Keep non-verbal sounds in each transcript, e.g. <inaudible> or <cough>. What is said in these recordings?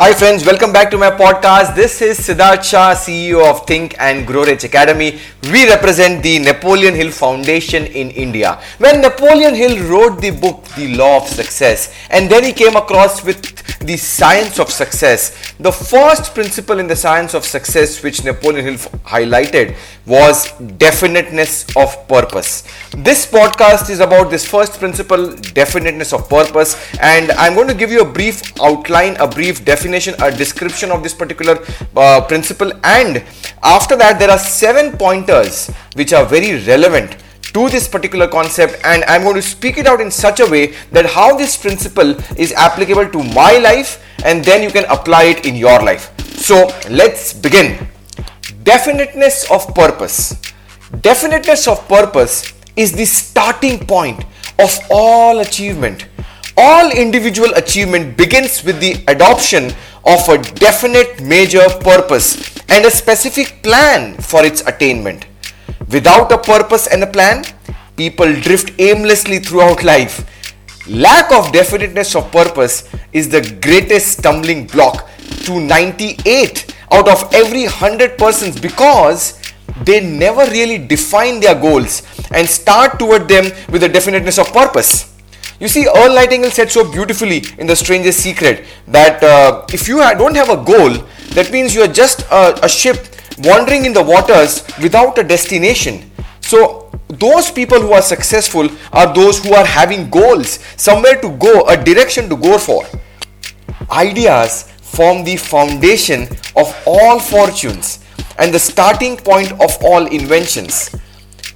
Hi friends, welcome back to my podcast. This is Siddharth Shah, CEO of Think and Grow Rich Academy. We represent the Napoleon Hill Foundation in India. When Napoleon Hill wrote the book The Law of Success and then he came across with the science of success, the first principle in the science of success which Napoleon Hill highlighted was definiteness of purpose. This podcast is about this first principle, definiteness of purpose, and I'm going to give you a brief outline, a brief definition, a description of this particular uh, principle, and after that, there are seven pointers which are very relevant to this particular concept and I'm going to speak it out in such a way that how this principle is applicable to my life and then you can apply it in your life. So let's begin. Definiteness of purpose. Definiteness of purpose is the starting point of all achievement. All individual achievement begins with the adoption of a definite major purpose and a specific plan for its attainment. Without a purpose and a plan, people drift aimlessly throughout life. Lack of definiteness of purpose is the greatest stumbling block to 98 out of every 100 persons because they never really define their goals and start toward them with a definiteness of purpose. You see, Earl Nightingale said so beautifully in The Strangest Secret that uh, if you don't have a goal, that means you are just a, a ship wandering in the waters without a destination. So, those people who are successful are those who are having goals, somewhere to go, a direction to go for. Ideas form the foundation of all fortunes and the starting point of all inventions.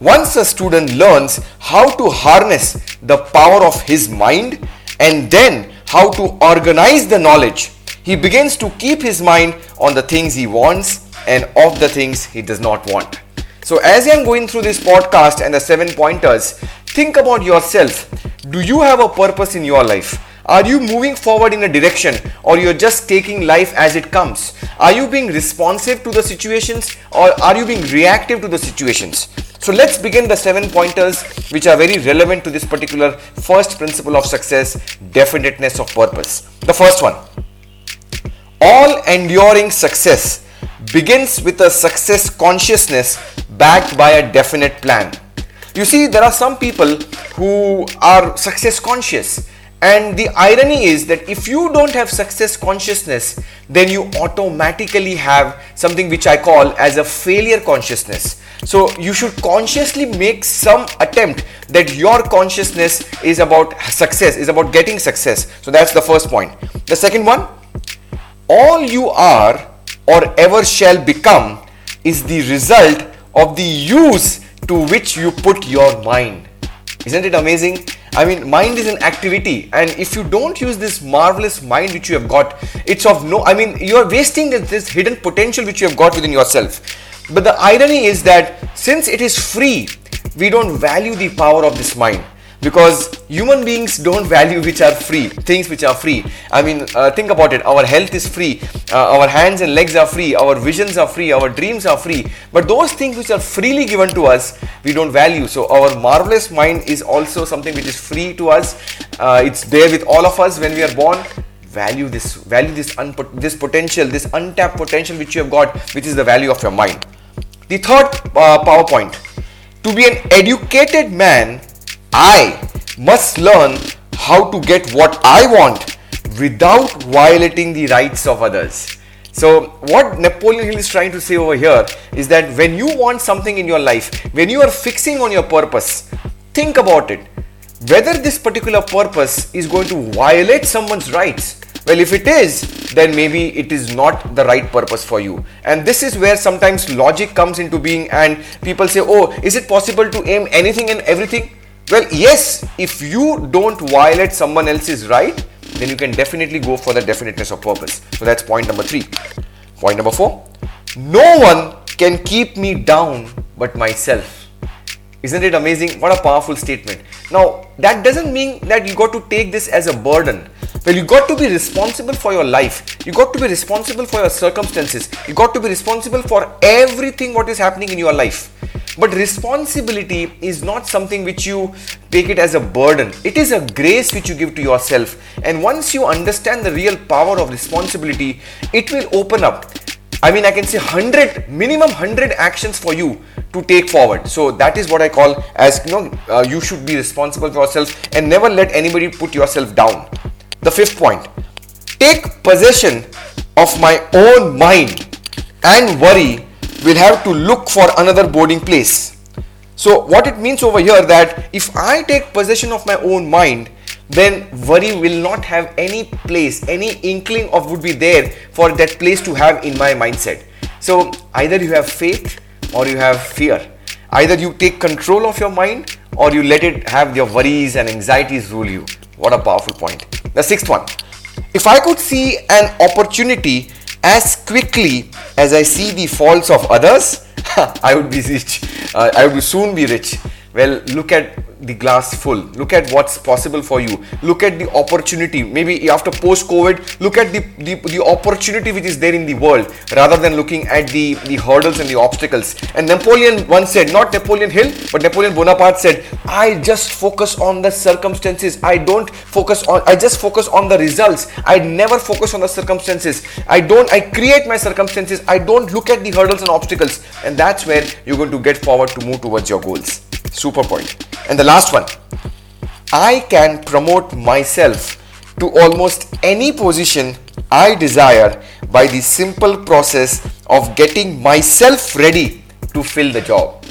Once a student learns how to harness the power of his mind and then how to organize the knowledge, he begins to keep his mind on the things he wants and of the things he does not want. So, as I am going through this podcast and the seven pointers, think about yourself. Do you have a purpose in your life? Are you moving forward in a direction or you're just taking life as it comes? Are you being responsive to the situations or are you being reactive to the situations? So let's begin the seven pointers which are very relevant to this particular first principle of success definiteness of purpose. The first one all enduring success begins with a success consciousness backed by a definite plan. You see, there are some people who are success conscious, and the irony is that if you don't have success consciousness, then you automatically have something which I call as a failure consciousness. So, you should consciously make some attempt that your consciousness is about success, is about getting success. So, that's the first point. The second one, all you are or ever shall become is the result of the use to which you put your mind. Isn't it amazing? I mean, mind is an activity, and if you don't use this marvelous mind which you have got, it's of no, I mean, you are wasting this hidden potential which you have got within yourself. But the irony is that since it is free, we don't value the power of this mind because human beings don't value which are free things which are free. I mean uh, think about it. Our health is free. Uh, our hands and legs are free. Our visions are free. Our dreams are free. But those things which are freely given to us we don't value. So our marvelous mind is also something which is free to us. Uh, it's there with all of us when we are born. Value this value this this potential this untapped potential which you have got which is the value of your mind. The third uh, powerpoint. To be an educated man I must learn how to get what I want without violating the rights of others. So, what Napoleon Hill is trying to say over here is that when you want something in your life, when you are fixing on your purpose, think about it. Whether this particular purpose is going to violate someone's rights. Well, if it is, then maybe it is not the right purpose for you. And this is where sometimes logic comes into being, and people say, Oh, is it possible to aim anything and everything? Well, yes, if you don't violate someone else's right, then you can definitely go for the definiteness of purpose. So that's point number three. Point number four no one can keep me down but myself. Isn't it amazing? What a powerful statement. Now, that doesn't mean that you got to take this as a burden. Well, you got to be responsible for your life. You got to be responsible for your circumstances. You got to be responsible for everything what is happening in your life. But responsibility is not something which you take it as a burden. It is a grace which you give to yourself. And once you understand the real power of responsibility, it will open up. I mean, I can say 100, minimum 100 actions for you to take forward. So that is what I call as, you know, uh, you should be responsible for yourself and never let anybody put yourself down. The fifth point, take possession of my own mind and worry will have to look for another boarding place. So what it means over here that if I take possession of my own mind, then worry will not have any place, any inkling of would be there for that place to have in my mindset. So either you have faith or you have fear. Either you take control of your mind or you let it have your worries and anxieties rule you. What a powerful point. The sixth one. If I could see an opportunity as quickly as I see the faults of others, <laughs> I would be rich. Uh, I would soon be rich. Well, look at the glass full. Look at what's possible for you. Look at the opportunity. Maybe after post COVID, look at the, the, the opportunity which is there in the world rather than looking at the, the hurdles and the obstacles. And Napoleon once said, not Napoleon Hill, but Napoleon Bonaparte said, I just focus on the circumstances. I don't focus on, I just focus on the results. I never focus on the circumstances. I don't, I create my circumstances. I don't look at the hurdles and obstacles. And that's where you're going to get forward to move towards your goals. Super point. And the last one I can promote myself to almost any position I desire by the simple process of getting myself ready to fill the job.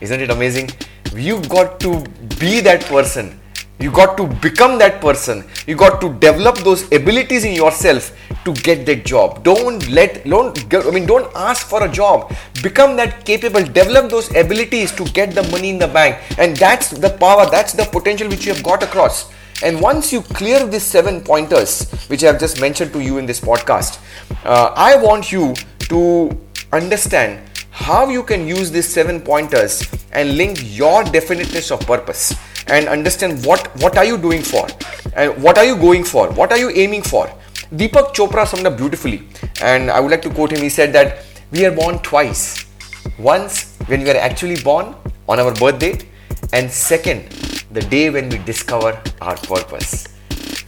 Isn't it amazing? You've got to be that person you got to become that person. You got to develop those abilities in yourself to get that job. Don't let, don't, I mean, don't ask for a job. Become that capable. Develop those abilities to get the money in the bank. And that's the power, that's the potential which you have got across. And once you clear these seven pointers, which I have just mentioned to you in this podcast, uh, I want you to understand how you can use these seven pointers and link your definiteness of purpose and understand what what are you doing for? And what are you going for? What are you aiming for? Deepak chopra summed up beautifully. And i would like to quote him. He said that we are born twice. Once when we are actually born on our birthday and second the day when we discover our purpose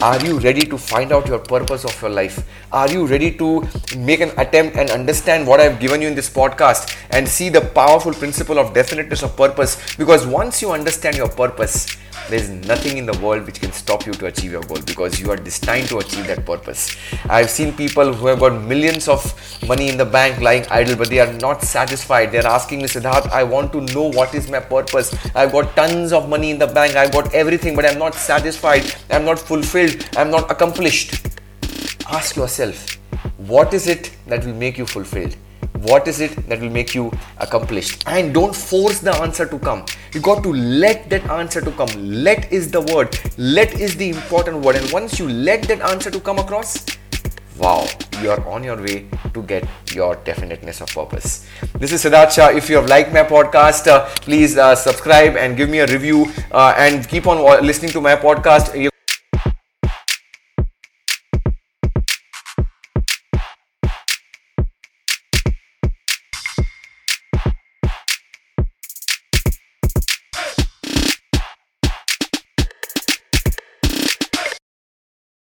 are you ready to find out your purpose of your life? Are you ready to make an attempt and understand what I've given you in this podcast and see the powerful principle of definiteness of purpose? Because once you understand your purpose, there is nothing in the world which can stop you to achieve your goal because you are destined to achieve that purpose. I've seen people who have got millions of money in the bank lying idle, but they are not satisfied. They're asking me, Siddharth, I want to know what is my purpose. I've got tons of money in the bank, I've got everything, but I'm not satisfied, I'm not fulfilled, I'm not accomplished. Ask yourself, what is it that will make you fulfilled? what is it that will make you accomplished? And don't force the answer to come. You got to let that answer to come. Let is the word. Let is the important word. And once you let that answer to come across wow you are on your way to get your definiteness of purpose. This is siddharth shah if you have liked my podcast uh, please uh, subscribe and give me a review uh, and keep on listening to my podcast